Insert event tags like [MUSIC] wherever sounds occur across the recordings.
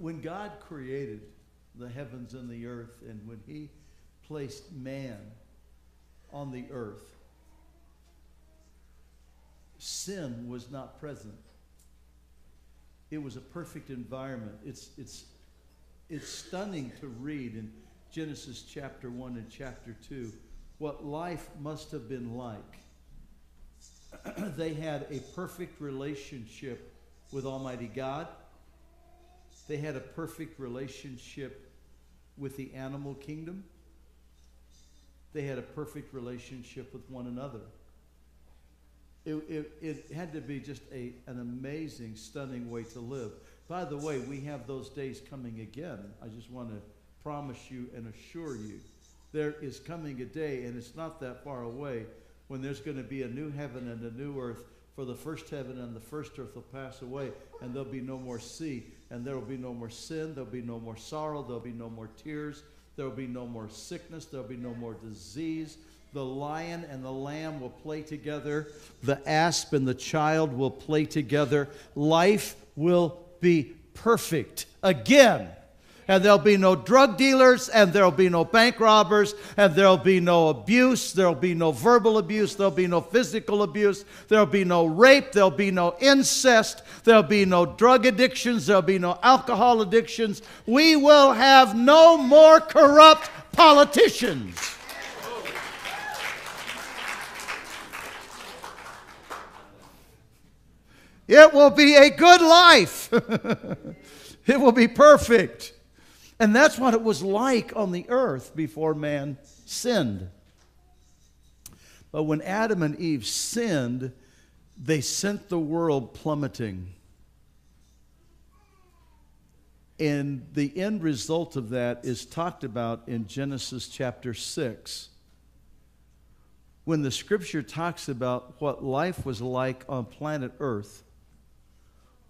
when God created the heavens and the earth, and when He placed man on the earth, sin was not present. It was a perfect environment. It's, it's, it's stunning to read in Genesis chapter 1 and chapter 2 what life must have been like. [CLEARS THROAT] they had a perfect relationship with Almighty God. They had a perfect relationship with the animal kingdom. They had a perfect relationship with one another. It, it, it had to be just a, an amazing, stunning way to live. By the way, we have those days coming again. I just want to promise you and assure you there is coming a day, and it's not that far away, when there's going to be a new heaven and a new earth. For the first heaven and the first earth will pass away, and there'll be no more sea, and there will be no more sin, there'll be no more sorrow, there'll be no more tears, there'll be no more sickness, there'll be no more disease. The lion and the lamb will play together, the asp and the child will play together. Life will be perfect again and there'll be no drug dealers, and there'll be no bank robbers, and there'll be no abuse, there'll be no verbal abuse, there'll be no physical abuse, there'll be no rape, there'll be no incest, there'll be no drug addictions, there'll be no alcohol addictions. We will have no more corrupt politicians. It will be a good life. [LAUGHS] it will be perfect. And that's what it was like on the earth before man sinned. But when Adam and Eve sinned, they sent the world plummeting. And the end result of that is talked about in Genesis chapter 6. When the scripture talks about what life was like on planet Earth,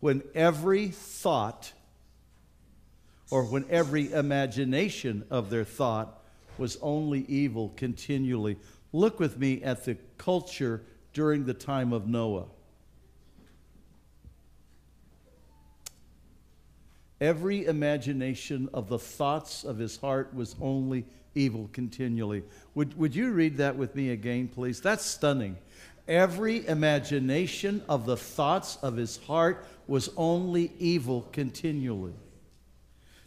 when every thought or when every imagination of their thought was only evil continually. Look with me at the culture during the time of Noah. Every imagination of the thoughts of his heart was only evil continually. Would, would you read that with me again, please? That's stunning. Every imagination of the thoughts of his heart was only evil continually.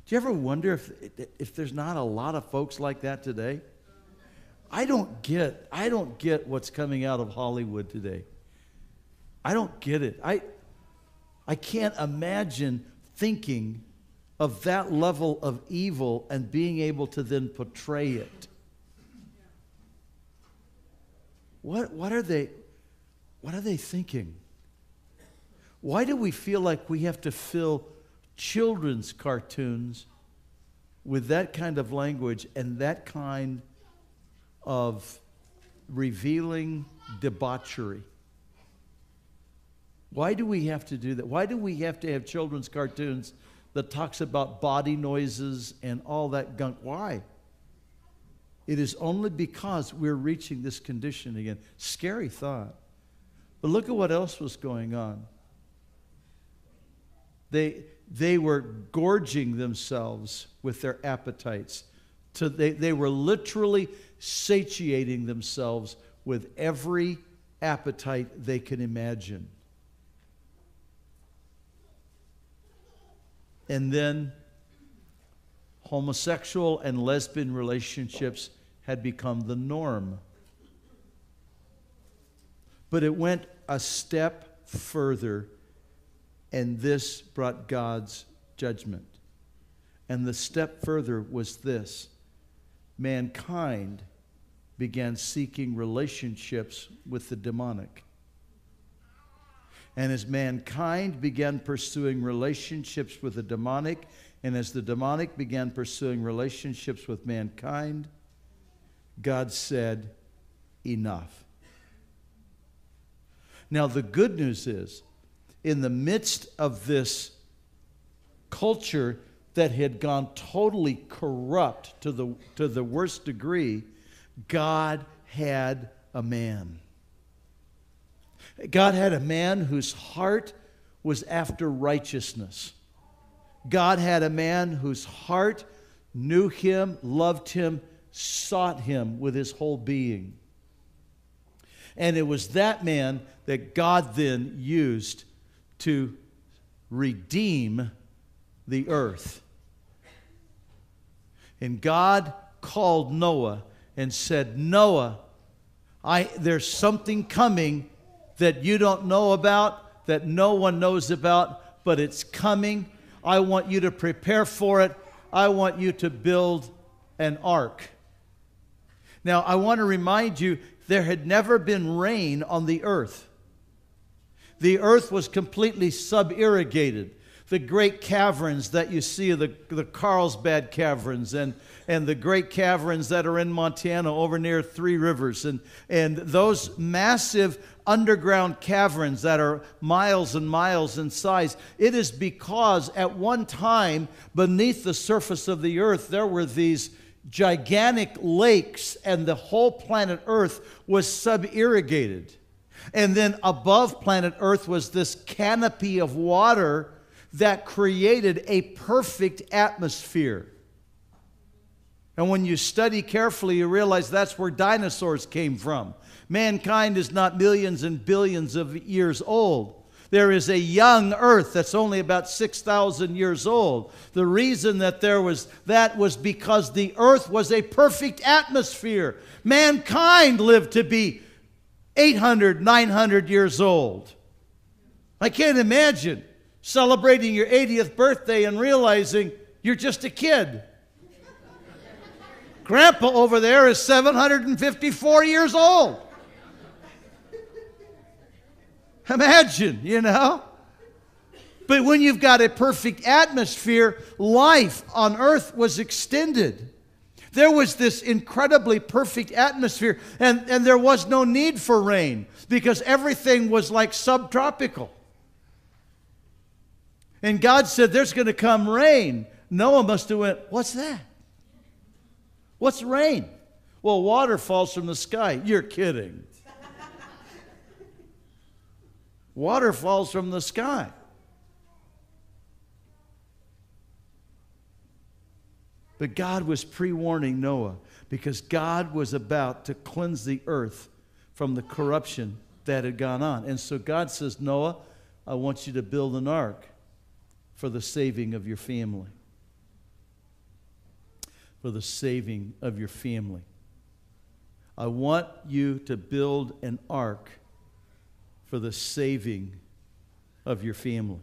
Do you ever wonder if, if there's not a lot of folks like that today? I don't get I don't get what's coming out of Hollywood today. I don't get it. I I can't imagine thinking of that level of evil and being able to then portray it. What what are they what are they thinking? Why do we feel like we have to fill children's cartoons with that kind of language and that kind of revealing debauchery. Why do we have to do that? Why do we have to have children's cartoons that talks about body noises and all that gunk? Why? It is only because we're reaching this condition again. Scary thought. But look at what else was going on. They, they were gorging themselves with their appetites. To, they, they were literally satiating themselves with every appetite they can imagine. And then homosexual and lesbian relationships had become the norm. But it went a step further and this brought God's judgment. And the step further was this mankind began seeking relationships with the demonic. And as mankind began pursuing relationships with the demonic, and as the demonic began pursuing relationships with mankind, God said, Enough. Now, the good news is in the midst of this culture that had gone totally corrupt to the, to the worst degree, God had a man. God had a man whose heart was after righteousness. God had a man whose heart knew him, loved him, sought him with his whole being. And it was that man that God then used to redeem the earth. And God called Noah and said, Noah, I, there's something coming that you don't know about, that no one knows about, but it's coming. I want you to prepare for it. I want you to build an ark. Now, I want to remind you there had never been rain on the earth. The earth was completely sub-irrigated. The great caverns that you see, the, the Carlsbad caverns and, and the great caverns that are in Montana over near Three Rivers, and, and those massive underground caverns that are miles and miles in size. It is because at one time, beneath the surface of the earth, there were these gigantic lakes, and the whole planet Earth was sub irrigated. And then above planet Earth was this canopy of water that created a perfect atmosphere. And when you study carefully, you realize that's where dinosaurs came from. Mankind is not millions and billions of years old. There is a young earth that's only about 6,000 years old. The reason that there was that was because the earth was a perfect atmosphere. Mankind lived to be 800, 900 years old. I can't imagine celebrating your 80th birthday and realizing you're just a kid. Grandpa over there is 754 years old. Imagine, you know? But when you've got a perfect atmosphere, life on earth was extended. There was this incredibly perfect atmosphere, and, and there was no need for rain because everything was like subtropical. And God said, There's going to come rain. Noah must have went, What's that? What's rain? Well, water falls from the sky. You're kidding. [LAUGHS] Water falls from the sky. But God was pre warning Noah because God was about to cleanse the earth from the corruption that had gone on. And so God says, Noah, I want you to build an ark for the saving of your family. For the saving of your family. I want you to build an ark for the saving of your family.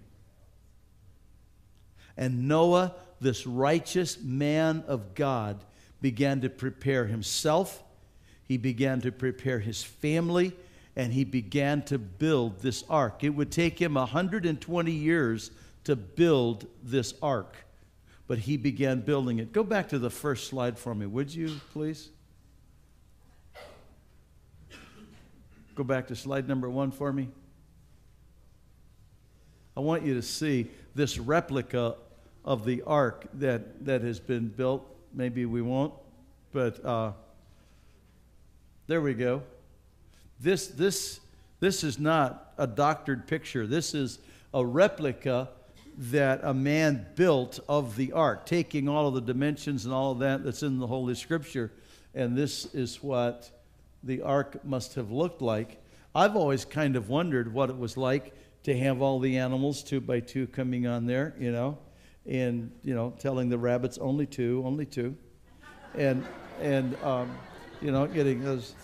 And Noah, this righteous man of God, began to prepare himself, he began to prepare his family, and he began to build this ark. It would take him 120 years to build this ark, but he began building it. Go back to the first slide for me, would you, please? Go back to slide number one for me. I want you to see this replica of the ark that, that has been built. Maybe we won't, but uh, there we go. This, this, this is not a doctored picture. This is a replica that a man built of the ark, taking all of the dimensions and all of that that's in the Holy Scripture. And this is what the ark must have looked like. I've always kind of wondered what it was like to have all the animals two by two coming on there, you know, and you know, telling the rabbits only two, only two, and and um, you know, getting those.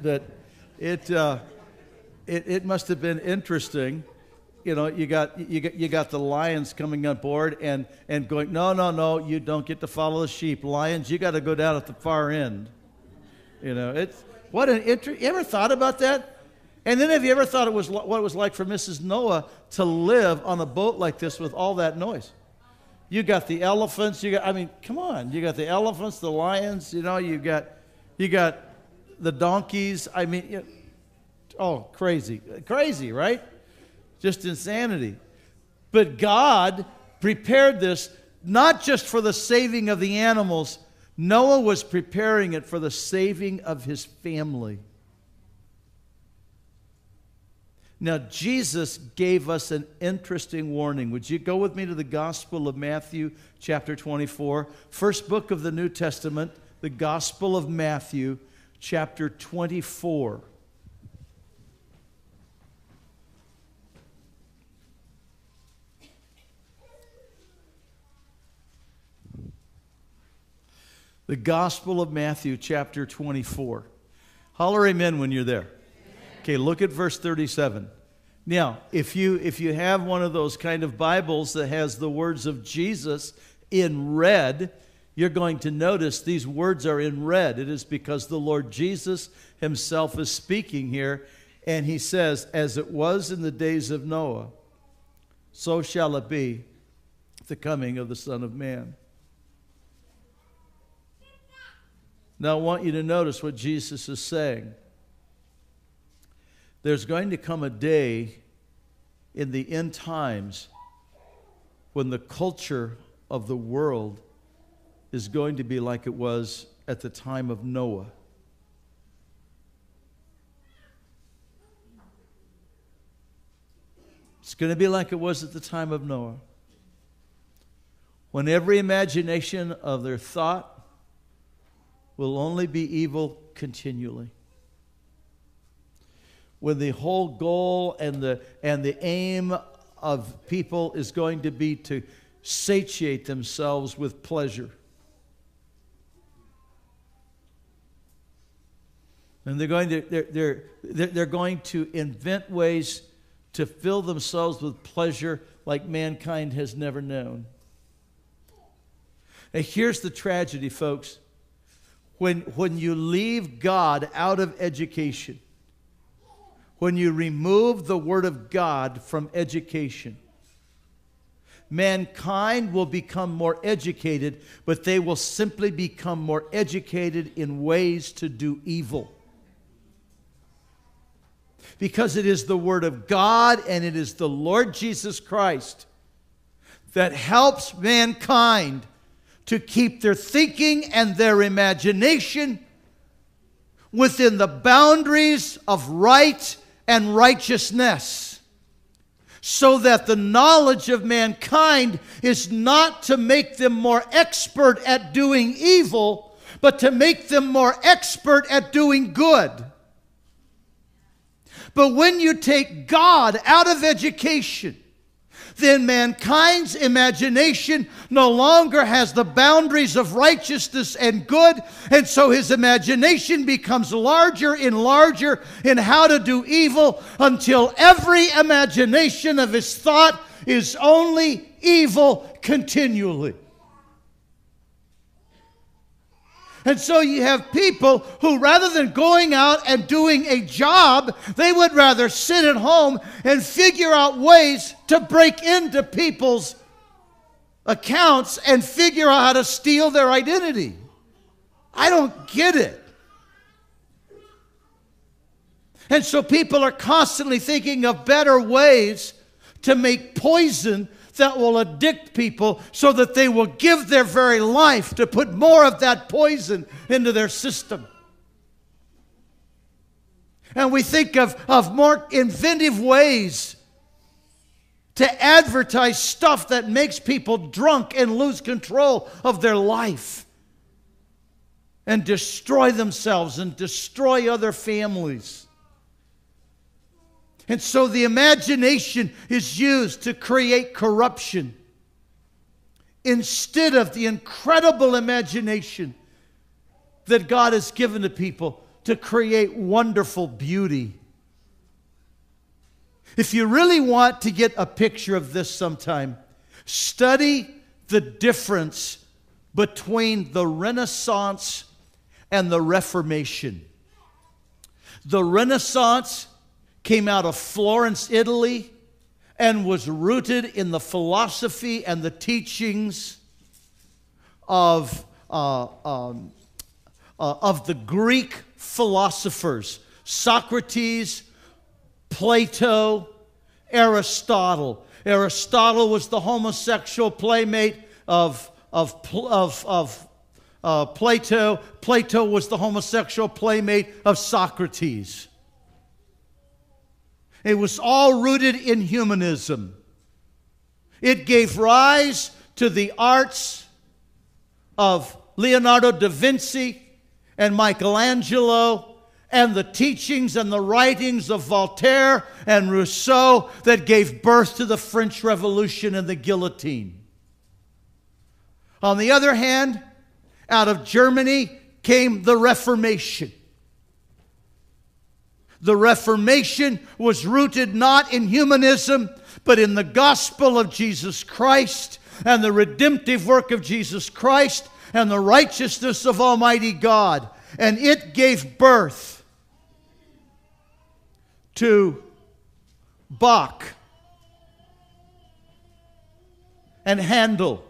That it, uh, it it must have been interesting you know, you got you got you got the lions coming on board and and going, no, no, no, you don't get to follow the sheep. Lions, you got to go down at the far end. You know, it's what an interest. You ever thought about that? And then have you ever thought it was what it was like for Mrs. Noah to live on a boat like this with all that noise? You got the elephants. You got. I mean, come on. You got the elephants, the lions. You know, you got, you got the donkeys. I mean, you, oh, crazy, crazy, right? Just insanity. But God prepared this not just for the saving of the animals. Noah was preparing it for the saving of his family. Now, Jesus gave us an interesting warning. Would you go with me to the Gospel of Matthew, chapter 24? First book of the New Testament, the Gospel of Matthew, chapter 24. The Gospel of Matthew, chapter 24. Holler amen when you're there. Okay, look at verse 37. Now, if you if you have one of those kind of Bibles that has the words of Jesus in red, you're going to notice these words are in red. It is because the Lord Jesus himself is speaking here and he says, "As it was in the days of Noah, so shall it be the coming of the Son of Man." Now, I want you to notice what Jesus is saying. There's going to come a day in the end times when the culture of the world is going to be like it was at the time of Noah. It's going to be like it was at the time of Noah. When every imagination of their thought will only be evil continually when the whole goal and the, and the aim of people is going to be to satiate themselves with pleasure. And they're going to, they're, they're, they're going to invent ways to fill themselves with pleasure like mankind has never known. And here's the tragedy, folks. When, when you leave God out of education, when you remove the Word of God from education. Mankind will become more educated, but they will simply become more educated in ways to do evil. Because it is the Word of God and it is the Lord Jesus Christ that helps mankind to keep their thinking and their imagination within the boundaries of right and righteousness, so that the knowledge of mankind is not to make them more expert at doing evil, but to make them more expert at doing good. But when you take God out of education, then mankind's imagination no longer has the boundaries of righteousness and good, and so his imagination becomes larger and larger in how to do evil until every imagination of his thought is only evil continually. And so you have people who, rather than going out and doing a job, they would rather sit at home and figure out ways to break into people's accounts and figure out how to steal their identity. I don't get it. And so people are constantly thinking of better ways to make poison that will addict people so that they will give their very life to put more of that poison into their system. And we think of, of more inventive ways to advertise stuff that makes people drunk and lose control of their life and destroy themselves and destroy other families. And so the imagination is used to create corruption instead of the incredible imagination that God has given to people to create wonderful beauty. If you really want to get a picture of this sometime, study the difference between the Renaissance and the Reformation. The Renaissance came out of Florence, Italy, and was rooted in the philosophy and the teachings of, uh, um, uh, of the Greek philosophers Socrates, Plato, Aristotle. Aristotle was the homosexual playmate of, of, of, of uh, Plato. Plato was the homosexual playmate of Socrates. It was all rooted in humanism. It gave rise to the arts of Leonardo da Vinci and Michelangelo and the teachings and the writings of Voltaire and Rousseau that gave birth to the French Revolution and the guillotine. On the other hand, out of Germany came the Reformation. The Reformation was rooted not in humanism, but in the gospel of Jesus Christ and the redemptive work of Jesus Christ and the righteousness of Almighty God. And it gave birth to Bach and Handel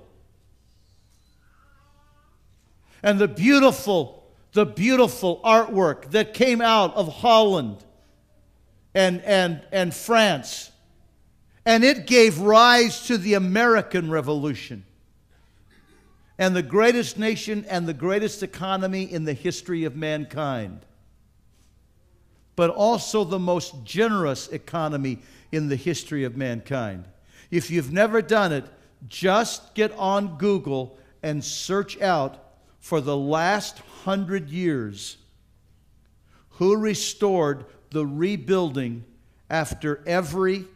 and the beautiful the beautiful artwork that came out of Holland and, and, and France. And it gave rise to the American Revolution and the greatest nation and the greatest economy in the history of mankind, but also the most generous economy in the history of mankind. If you've never done it, just get on Google and search out for the last hundred years who restored the rebuilding after every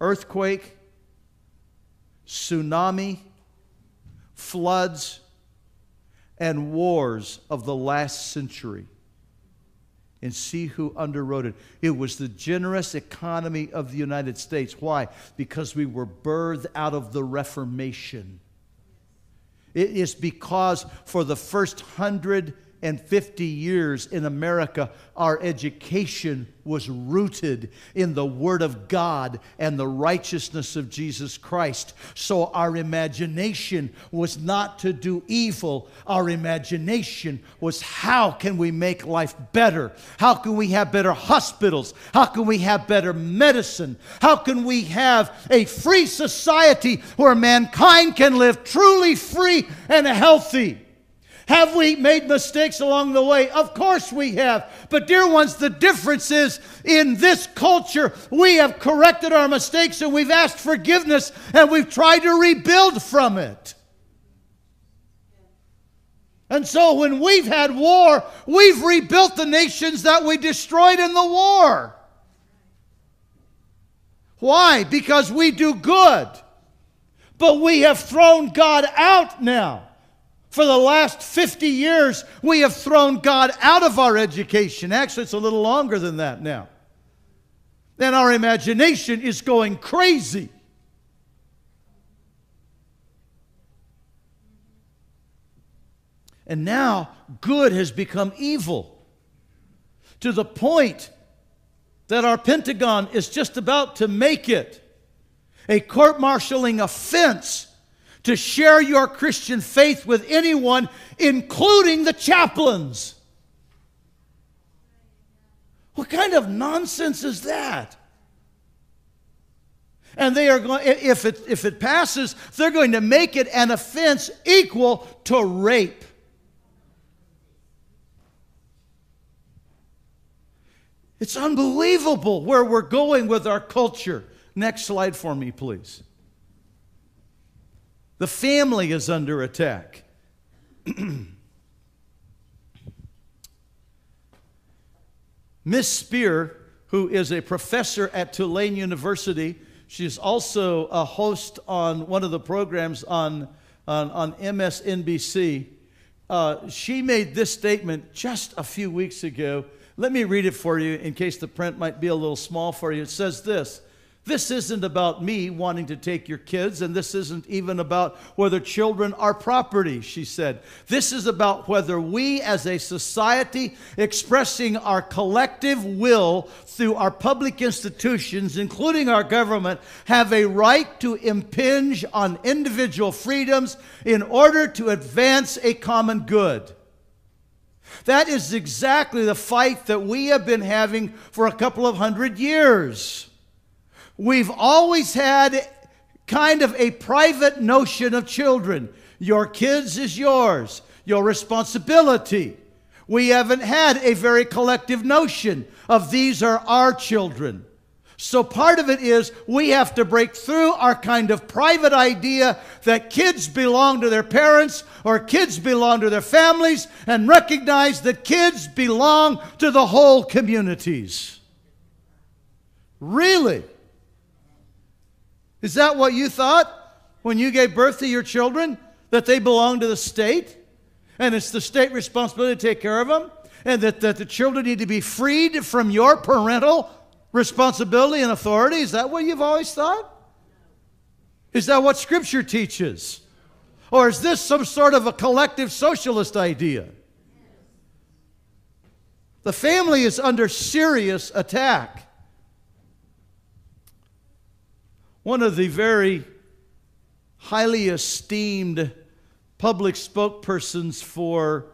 earthquake, tsunami, floods, and wars of the last century. And see who underwrote it. It was the generous economy of the United States. Why? Because we were birthed out of the Reformation. It is because for the first hundred and 50 years in America, our education was rooted in the Word of God and the righteousness of Jesus Christ. So our imagination was not to do evil. Our imagination was how can we make life better? How can we have better hospitals? How can we have better medicine? How can we have a free society where mankind can live truly free and healthy? Have we made mistakes along the way? Of course we have. But, dear ones, the difference is in this culture, we have corrected our mistakes and we've asked forgiveness and we've tried to rebuild from it. And so, when we've had war, we've rebuilt the nations that we destroyed in the war. Why? Because we do good. But we have thrown God out now. For the last 50 years, we have thrown God out of our education. Actually, it's a little longer than that now. And our imagination is going crazy. And now good has become evil to the point that our Pentagon is just about to make it a court martialing offense to share your Christian faith with anyone, including the chaplains. What kind of nonsense is that? And they are going, if it, if it passes, they're going to make it an offense equal to rape. It's unbelievable where we're going with our culture. Next slide for me, please. The family is under attack. [CLEARS THROAT] Miss Spear, who is a professor at Tulane University, she's also a host on one of the programs on, on, on MSNBC. Uh, she made this statement just a few weeks ago. Let me read it for you in case the print might be a little small for you. It says this this isn't about me wanting to take your kids, and this isn't even about whether children are property, she said. This is about whether we as a society, expressing our collective will through our public institutions, including our government, have a right to impinge on individual freedoms in order to advance a common good. That is exactly the fight that we have been having for a couple of hundred years. We've always had kind of a private notion of children. Your kids is yours, your responsibility. We haven't had a very collective notion of these are our children. So part of it is we have to break through our kind of private idea that kids belong to their parents or kids belong to their families and recognize that kids belong to the whole communities. Really? Is that what you thought when you gave birth to your children? That they belong to the state? And it's the state responsibility to take care of them? And that, that the children need to be freed from your parental responsibility and authority? Is that what you've always thought? Is that what Scripture teaches? Or is this some sort of a collective socialist idea? The family is under serious attack. One of the very highly esteemed public spokespersons for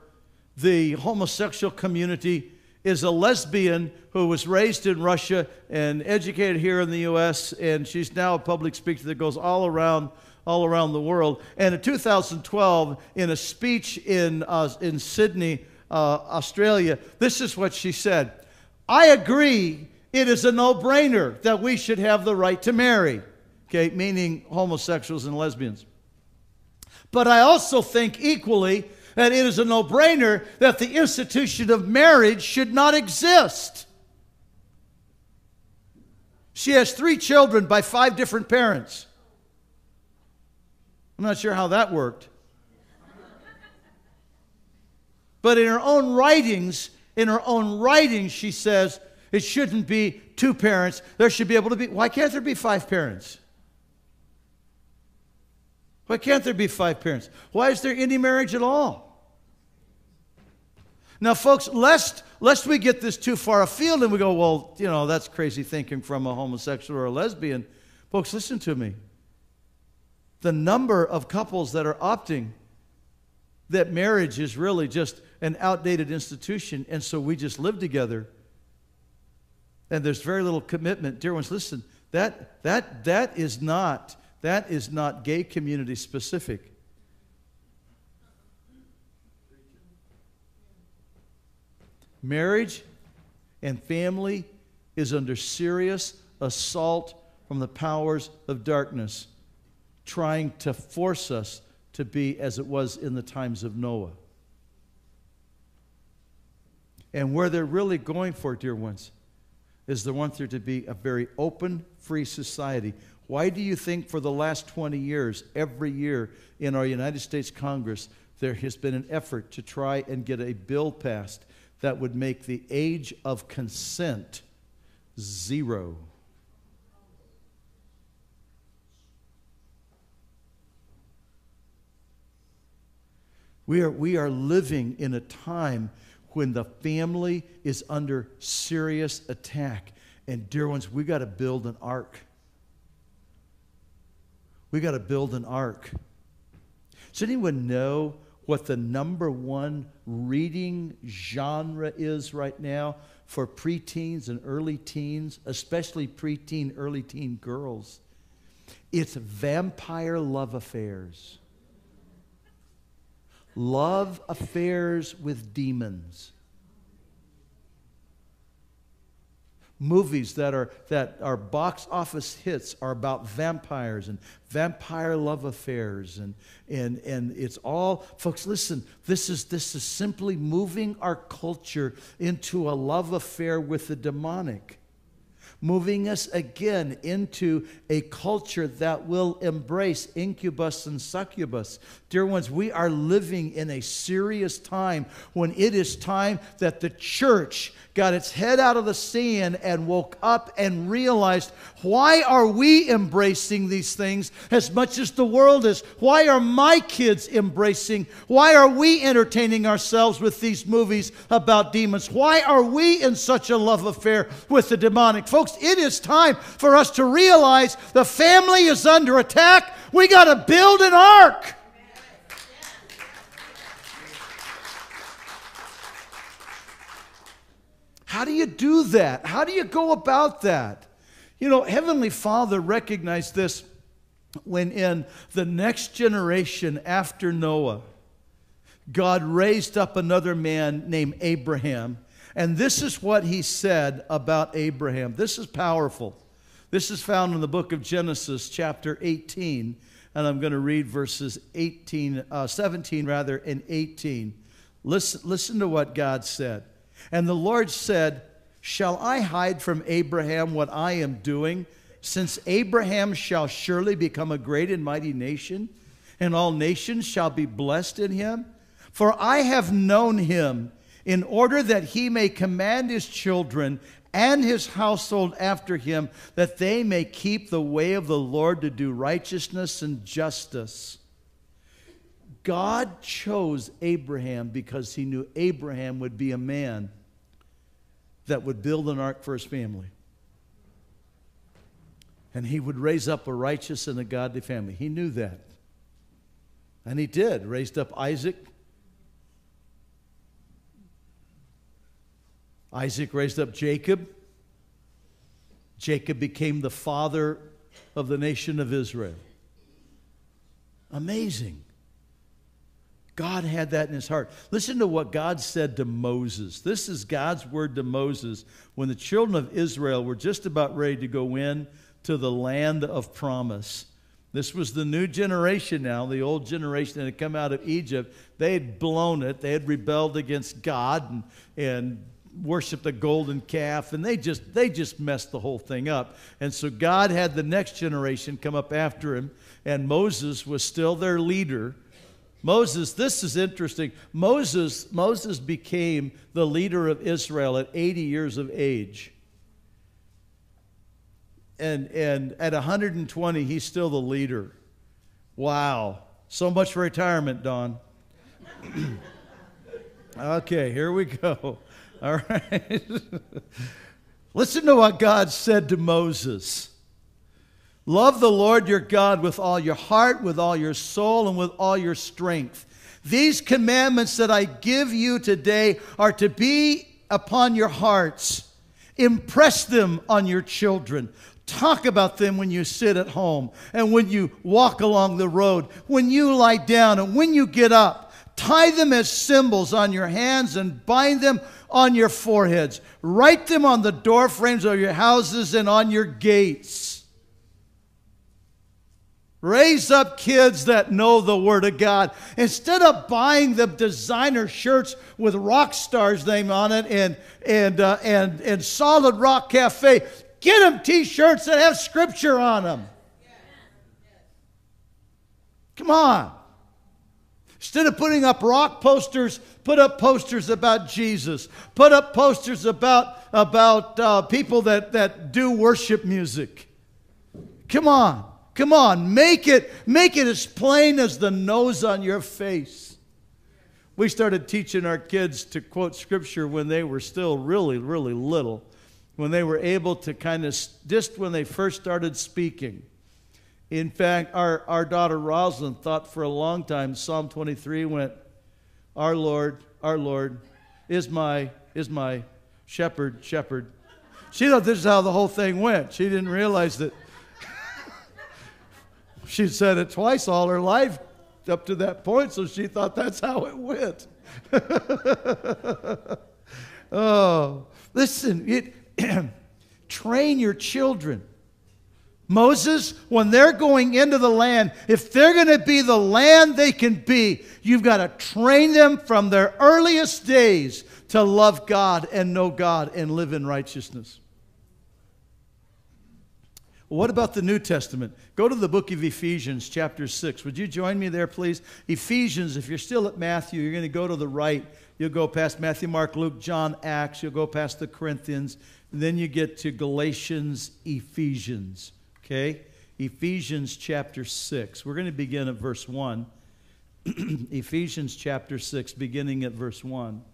the homosexual community is a lesbian who was raised in Russia and educated here in the U.S. and she's now a public speaker that goes all around all around the world. And in 2012, in a speech in uh, in Sydney, uh, Australia, this is what she said: "I agree. It is a no-brainer that we should have the right to marry." Okay, meaning homosexuals and lesbians. But I also think equally that it is a no brainer that the institution of marriage should not exist. She has three children by five different parents. I'm not sure how that worked. But in her own writings, in her own writings, she says it shouldn't be two parents. There should be able to be, why can't there be five parents? Why can't there be five parents? Why is there any marriage at all? Now, folks, lest, lest we get this too far afield and we go, well, you know, that's crazy thinking from a homosexual or a lesbian. Folks, listen to me. The number of couples that are opting that marriage is really just an outdated institution, and so we just live together. And there's very little commitment. Dear ones, listen, that, that, that is not that is not gay community specific. Marriage and family is under serious assault from the powers of darkness, trying to force us to be as it was in the times of Noah. And where they're really going for, dear ones, is they want there to be a very open, free society why do you think for the last 20 years, every year in our United States Congress, there has been an effort to try and get a bill passed that would make the age of consent zero? We are, we are living in a time when the family is under serious attack. And, dear ones, we got to build an ark. We got to build an ark. Does anyone know what the number one reading genre is right now for preteens and early teens, especially preteen, early teen girls? It's vampire love affairs. Love affairs with demons. Movies that are that are box office hits are about vampires and vampire love affairs and and and it's all folks listen this is this is simply moving our culture into a love affair with the demonic moving us again into a culture that will embrace incubus and succubus. Dear ones, we are living in a serious time when it is time that the church got its head out of the sand and woke up and realized why are we embracing these things as much as the world is? Why are my kids embracing? Why are we entertaining ourselves with these movies about demons? Why are we in such a love affair with the demonic? Folks, it is time for us to realize the family is under attack. We got to build an ark. How do you do that? How do you go about that? You know, Heavenly Father recognized this when in the next generation after Noah, God raised up another man named Abraham. And this is what he said about Abraham. This is powerful. This is found in the book of Genesis, chapter 18, and I'm going to read verses 18, uh, 17 rather, and 18. Listen, listen to what God said. And the Lord said, Shall I hide from Abraham what I am doing? Since Abraham shall surely become a great and mighty nation, and all nations shall be blessed in him. For I have known him in order that he may command his children and his household after him, that they may keep the way of the Lord to do righteousness and justice. God chose Abraham because he knew Abraham would be a man that would build an ark for his family. And he would raise up a righteous and a godly family. He knew that. And he did, raised up Isaac. Isaac raised up Jacob. Jacob became the father of the nation of Israel. Amazing. God had that in his heart. Listen to what God said to Moses. This is God's word to Moses when the children of Israel were just about ready to go in to the land of promise. This was the new generation now, the old generation that had come out of Egypt. They had blown it. They had rebelled against God and, and worshiped the golden calf, and they just they just messed the whole thing up. And so God had the next generation come up after him, and Moses was still their leader Moses, this is interesting. Moses, Moses became the leader of Israel at 80 years of age. And, and at 120, he's still the leader. Wow. So much for retirement, Don. [CLEARS THROAT] okay, here we go. [LAUGHS] All right. [LAUGHS] Listen to what God said to Moses. Love the Lord your God with all your heart, with all your soul, and with all your strength. These commandments that I give you today are to be upon your hearts. Impress them on your children. Talk about them when you sit at home and when you walk along the road, when you lie down and when you get up. Tie them as symbols on your hands and bind them on your foreheads. Write them on the door frames of your houses and on your gates. Raise up kids that know the Word of God. Instead of buying them designer shirts with rock stars name on it and, and, uh, and, and Solid Rock Cafe, get them t shirts that have Scripture on them. Come on. Instead of putting up rock posters, put up posters about Jesus. Put up posters about, about uh, people that, that do worship music. Come on. Come on, make it, make it as plain as the nose on your face. We started teaching our kids to quote scripture when they were still really, really little, when they were able to kind of, just when they first started speaking. In fact, our, our daughter Rosalind thought for a long time Psalm 23 went, Our Lord, our Lord is my, is my shepherd, shepherd. She thought this is how the whole thing went. She didn't realize that she said it twice all her life up to that point, so she thought that's how it went. [LAUGHS] oh, listen, it, [CLEARS THROAT] train your children. Moses, when they're going into the land, if they're going to be the land they can be, you've got to train them from their earliest days to love God and know God and live in righteousness. What about the New Testament? Go to the book of Ephesians, chapter 6. Would you join me there, please? Ephesians, if you're still at Matthew, you're going to go to the right. You'll go past Matthew, Mark, Luke, John, Acts. You'll go past the Corinthians. then you get to Galatians, Ephesians. Okay? Ephesians chapter 6. We're going to begin at verse 1. [CLEARS THROAT] Ephesians chapter 6, beginning at verse 1.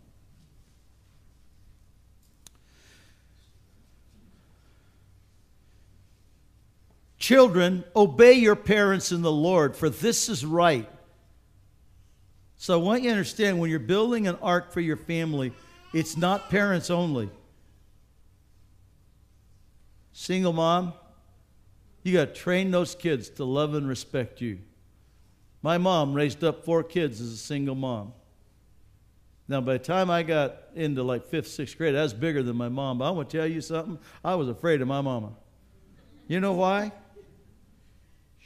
Children, obey your parents in the Lord, for this is right. So I want you to understand when you're building an ark for your family, it's not parents only. Single mom, you got to train those kids to love and respect you. My mom raised up four kids as a single mom. Now, by the time I got into like fifth, sixth grade, I was bigger than my mom. But I want to tell you something. I was afraid of my mama. You know why?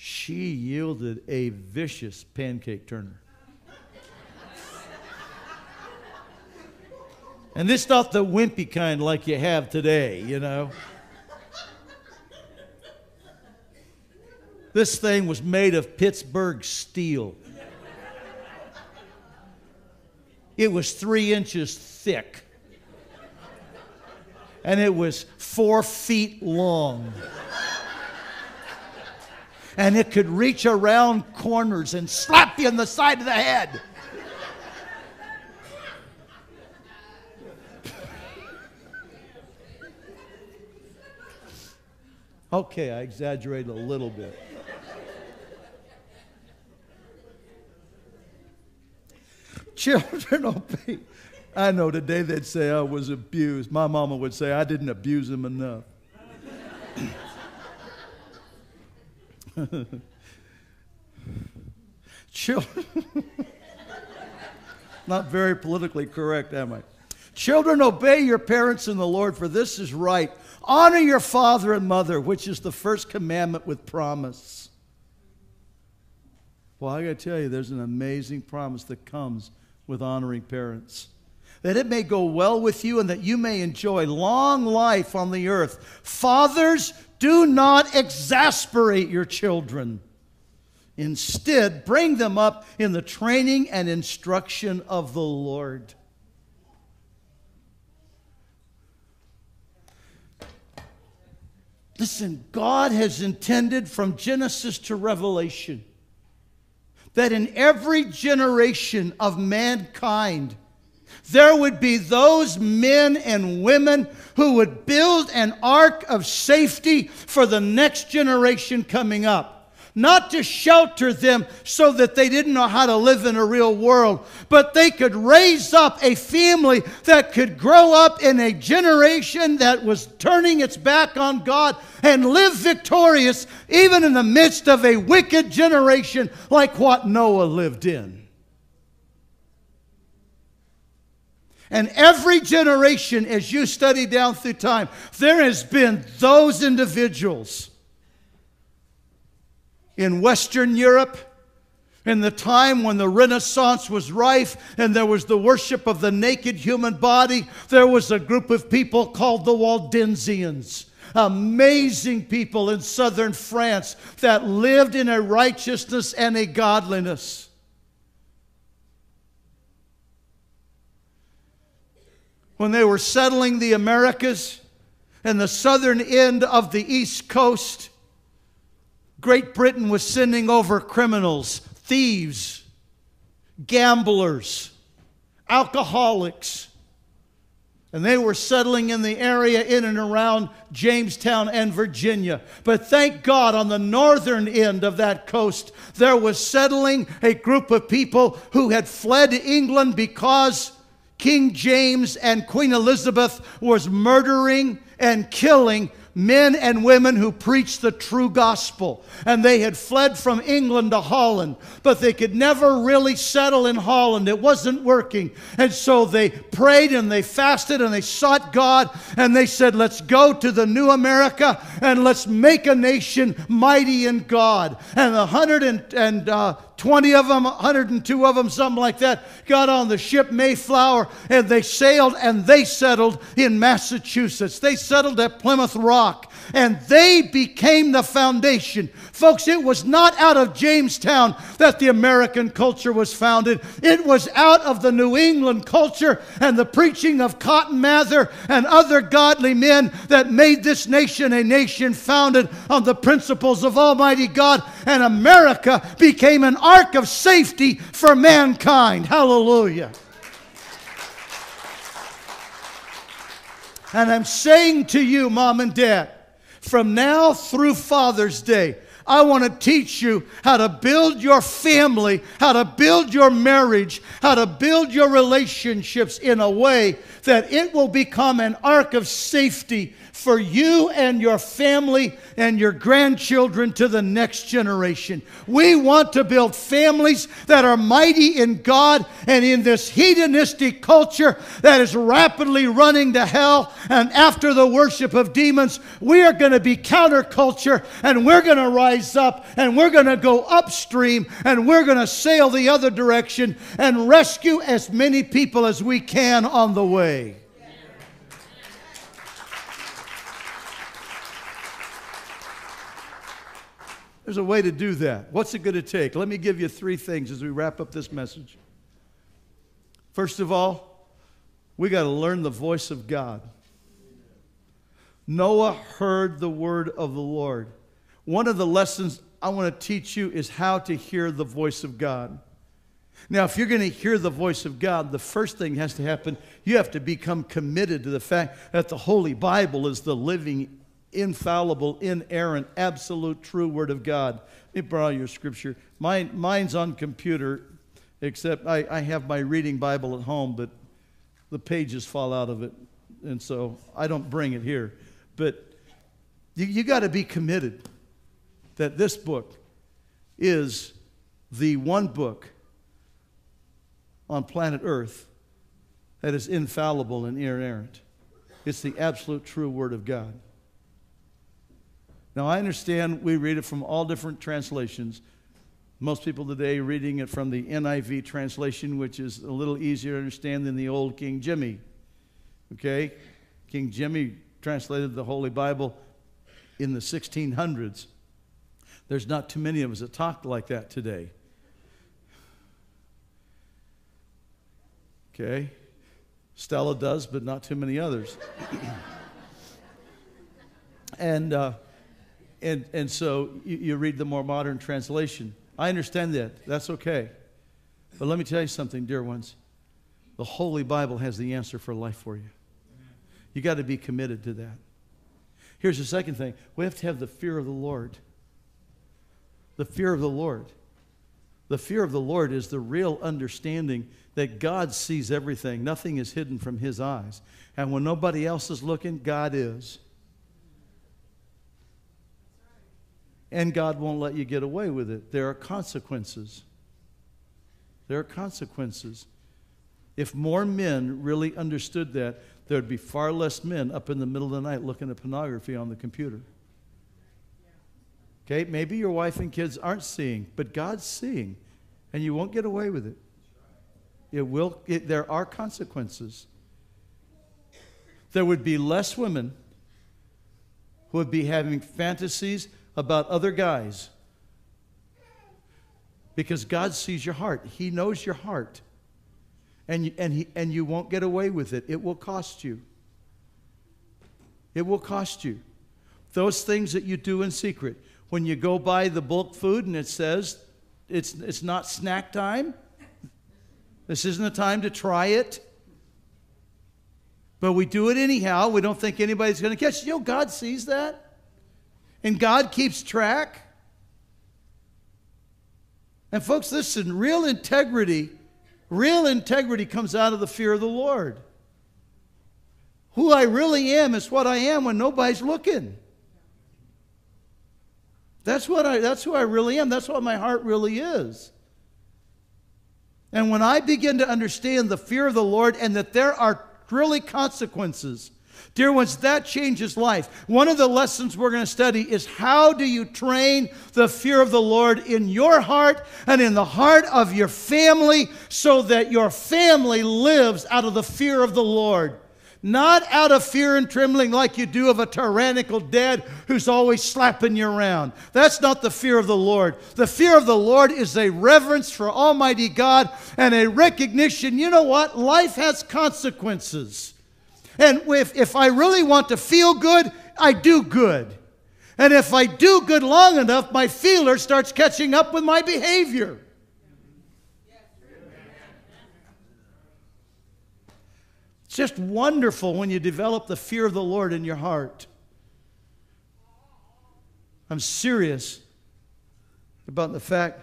She yielded a vicious pancake turner. And this not the wimpy kind like you have today, you know. This thing was made of Pittsburgh steel. It was three inches thick. And it was four feet long. And it could reach around corners and slap you in the side of the head. Okay, I exaggerated a little bit. Children [LAUGHS] obey. I know today they'd say I was abused. My mama would say I didn't abuse him enough. [LAUGHS] Children, not very politically correct, am I? Children, obey your parents in the Lord, for this is right. Honor your father and mother, which is the first commandment with promise. Well, I got to tell you, there's an amazing promise that comes with honoring parents. That it may go well with you and that you may enjoy long life on the earth. Fathers, do not exasperate your children. Instead, bring them up in the training and instruction of the Lord. Listen, God has intended from Genesis to Revelation that in every generation of mankind, there would be those men and women who would build an ark of safety for the next generation coming up not to shelter them so that they didn't know how to live in a real world, but they could raise up a family that could grow up in a generation that was turning its back on God and live victorious even in the midst of a wicked generation like what Noah lived in. And every generation, as you study down through time, there has been those individuals in Western Europe, in the time when the Renaissance was rife and there was the worship of the naked human body, there was a group of people called the Waldensians. Amazing people in southern France that lived in a righteousness and a godliness. When they were settling the Americas and the southern end of the East Coast, Great Britain was sending over criminals, thieves, gamblers, alcoholics. And they were settling in the area in and around Jamestown and Virginia. But thank God, on the northern end of that coast, there was settling a group of people who had fled England because King James and Queen Elizabeth was murdering and killing men and women who preached the true gospel. And they had fled from England to Holland, but they could never really settle in Holland. It wasn't working. And so they prayed and they fasted and they sought God and they said, Let's go to the new America and let's make a nation mighty in God. And the hundred and, and uh, 20 of them, 102 of them, something like that, got on the ship Mayflower and they sailed and they settled in Massachusetts. They settled at Plymouth Rock and they became the foundation. Folks, it was not out of Jamestown that the American culture was founded. It was out of the New England culture and the preaching of Cotton Mather and other godly men that made this nation a nation founded on the principles of Almighty God. And America became an ark of safety for mankind. Hallelujah. And I'm saying to you, mom and dad, from now through Father's Day, I want to teach you how to build your family, how to build your marriage, how to build your relationships in a way that it will become an ark of safety for you and your family and your grandchildren to the next generation. We want to build families that are mighty in God and in this hedonistic culture that is rapidly running to hell. And after the worship of demons, we are going to be counterculture and we're going to rise up and we're going to go upstream and we're going to sail the other direction and rescue as many people as we can on the way. There's a way to do that. What's it going to take? Let me give you three things as we wrap up this message. First of all, we got to learn the voice of God. Noah heard the word of the Lord. One of the lessons I want to teach you is how to hear the voice of God. Now, if you're going to hear the voice of God, the first thing has to happen, you have to become committed to the fact that the Holy Bible is the living infallible, inerrant, absolute, true Word of God. Let me borrow your scripture. Mine, mine's on computer, except I, I have my reading Bible at home, but the pages fall out of it, and so I don't bring it here. But you, you got to be committed that this book is the one book on planet Earth that is infallible and inerrant. It's the absolute true Word of God. Now, I understand we read it from all different translations. Most people today reading it from the NIV translation, which is a little easier to understand than the old King Jimmy. Okay? King Jimmy translated the Holy Bible in the 1600s. There's not too many of us that talk like that today. Okay? Stella does, but not too many others. [COUGHS] and uh, and, and so you, you read the more modern translation. I understand that. That's okay. But let me tell you something, dear ones. The Holy Bible has the answer for life for you. You got to be committed to that. Here's the second thing we have to have the fear of the Lord. The fear of the Lord. The fear of the Lord is the real understanding that God sees everything, nothing is hidden from His eyes. And when nobody else is looking, God is. And God won't let you get away with it. There are consequences. There are consequences. If more men really understood that, there'd be far less men up in the middle of the night looking at pornography on the computer. Okay, maybe your wife and kids aren't seeing, but God's seeing, and you won't get away with it. It will. It, there are consequences. There would be less women who would be having fantasies about other guys because God sees your heart. He knows your heart. And, and, he, and you won't get away with it. It will cost you. It will cost you. Those things that you do in secret. When you go buy the bulk food and it says it's, it's not snack time, this isn't a time to try it. But we do it anyhow. We don't think anybody's going to catch. You know, God sees that. And God keeps track. And folks, listen, real integrity, real integrity comes out of the fear of the Lord. Who I really am is what I am when nobody's looking. That's what I that's who I really am. That's what my heart really is. And when I begin to understand the fear of the Lord and that there are really consequences Dear ones, that changes life. One of the lessons we're going to study is how do you train the fear of the Lord in your heart and in the heart of your family so that your family lives out of the fear of the Lord. Not out of fear and trembling like you do of a tyrannical dad who's always slapping you around. That's not the fear of the Lord. The fear of the Lord is a reverence for Almighty God and a recognition you know what? Life has consequences. And if, if I really want to feel good, I do good. And if I do good long enough, my feeler starts catching up with my behavior. It's just wonderful when you develop the fear of the Lord in your heart. I'm serious. about the fact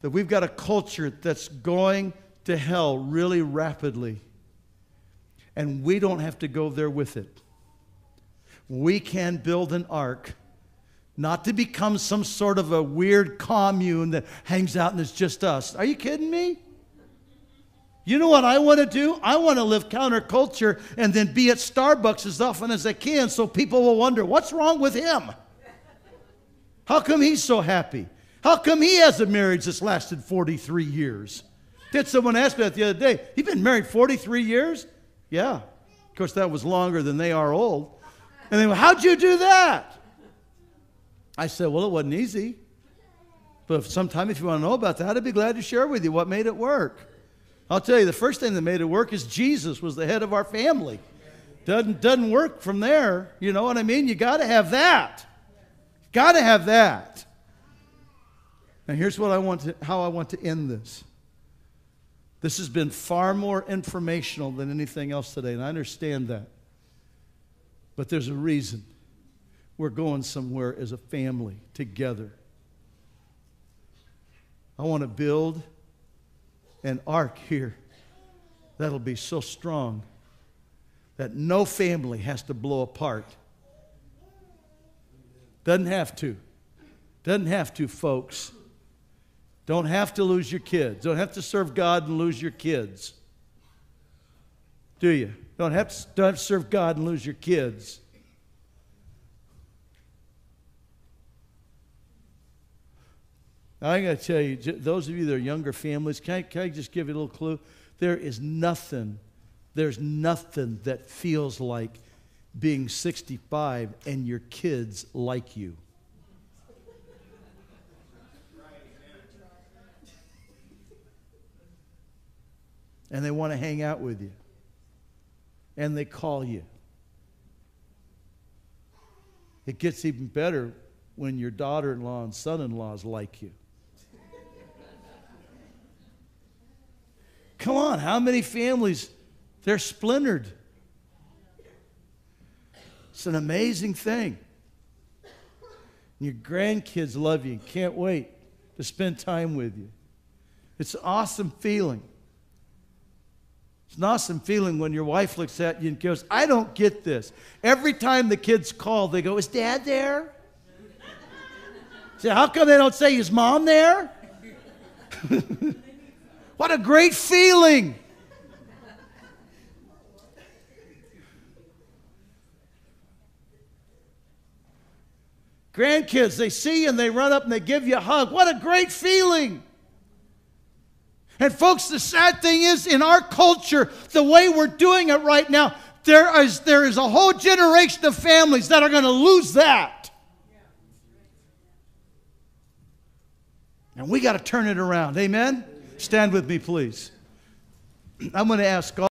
that we've got a culture that's going to hell really rapidly. And we don't have to go there with it. We can build an ark, not to become some sort of a weird commune that hangs out and it's just us. Are you kidding me? You know what I want to do? I want to live counterculture and then be at Starbucks as often as I can so people will wonder what's wrong with him? How come he's so happy? How come he has a marriage that's lasted 43 years? Did someone ask me that the other day? He's been married 43 years? Yeah. Of course, that was longer than they are old. And they went, How'd you do that? I said, Well, it wasn't easy. But if sometime if you want to know about that, I'd be glad to share with you what made it work. I'll tell you, the first thing that made it work is Jesus was the head of our family. Doesn't, doesn't work from there. You know what I mean? You got to have that. Got to have that. Now, here's what I want to, how I want to end this. This has been far more informational than anything else today, and I understand that. But there's a reason we're going somewhere as a family together. I want to build an ark here that'll be so strong that no family has to blow apart. Doesn't have to. Doesn't have to, folks. Don't have to lose your kids. Don't have to serve God and lose your kids. Do you? Don't have to, don't have to serve God and lose your kids. I got to tell you, those of you that are younger families, can I, can I just give you a little clue? There is nothing, there's nothing that feels like being 65 and your kids like you. And they want to hang out with you. And they call you. It gets even better when your daughter in law and son in laws like you. Come on, how many families? They're splintered. It's an amazing thing. Your grandkids love you and can't wait to spend time with you. It's an awesome feeling. It's an awesome feeling when your wife looks at you and goes, I don't get this. Every time the kids call, they go, Is dad there? Say, how come they don't say, Is mom there? [LAUGHS] What a great feeling! Grandkids, they see you and they run up and they give you a hug. What a great feeling! And, folks, the sad thing is, in our culture, the way we're doing it right now, there is, there is a whole generation of families that are going to lose that. And we got to turn it around. Amen? Stand with me, please. I'm going to ask all.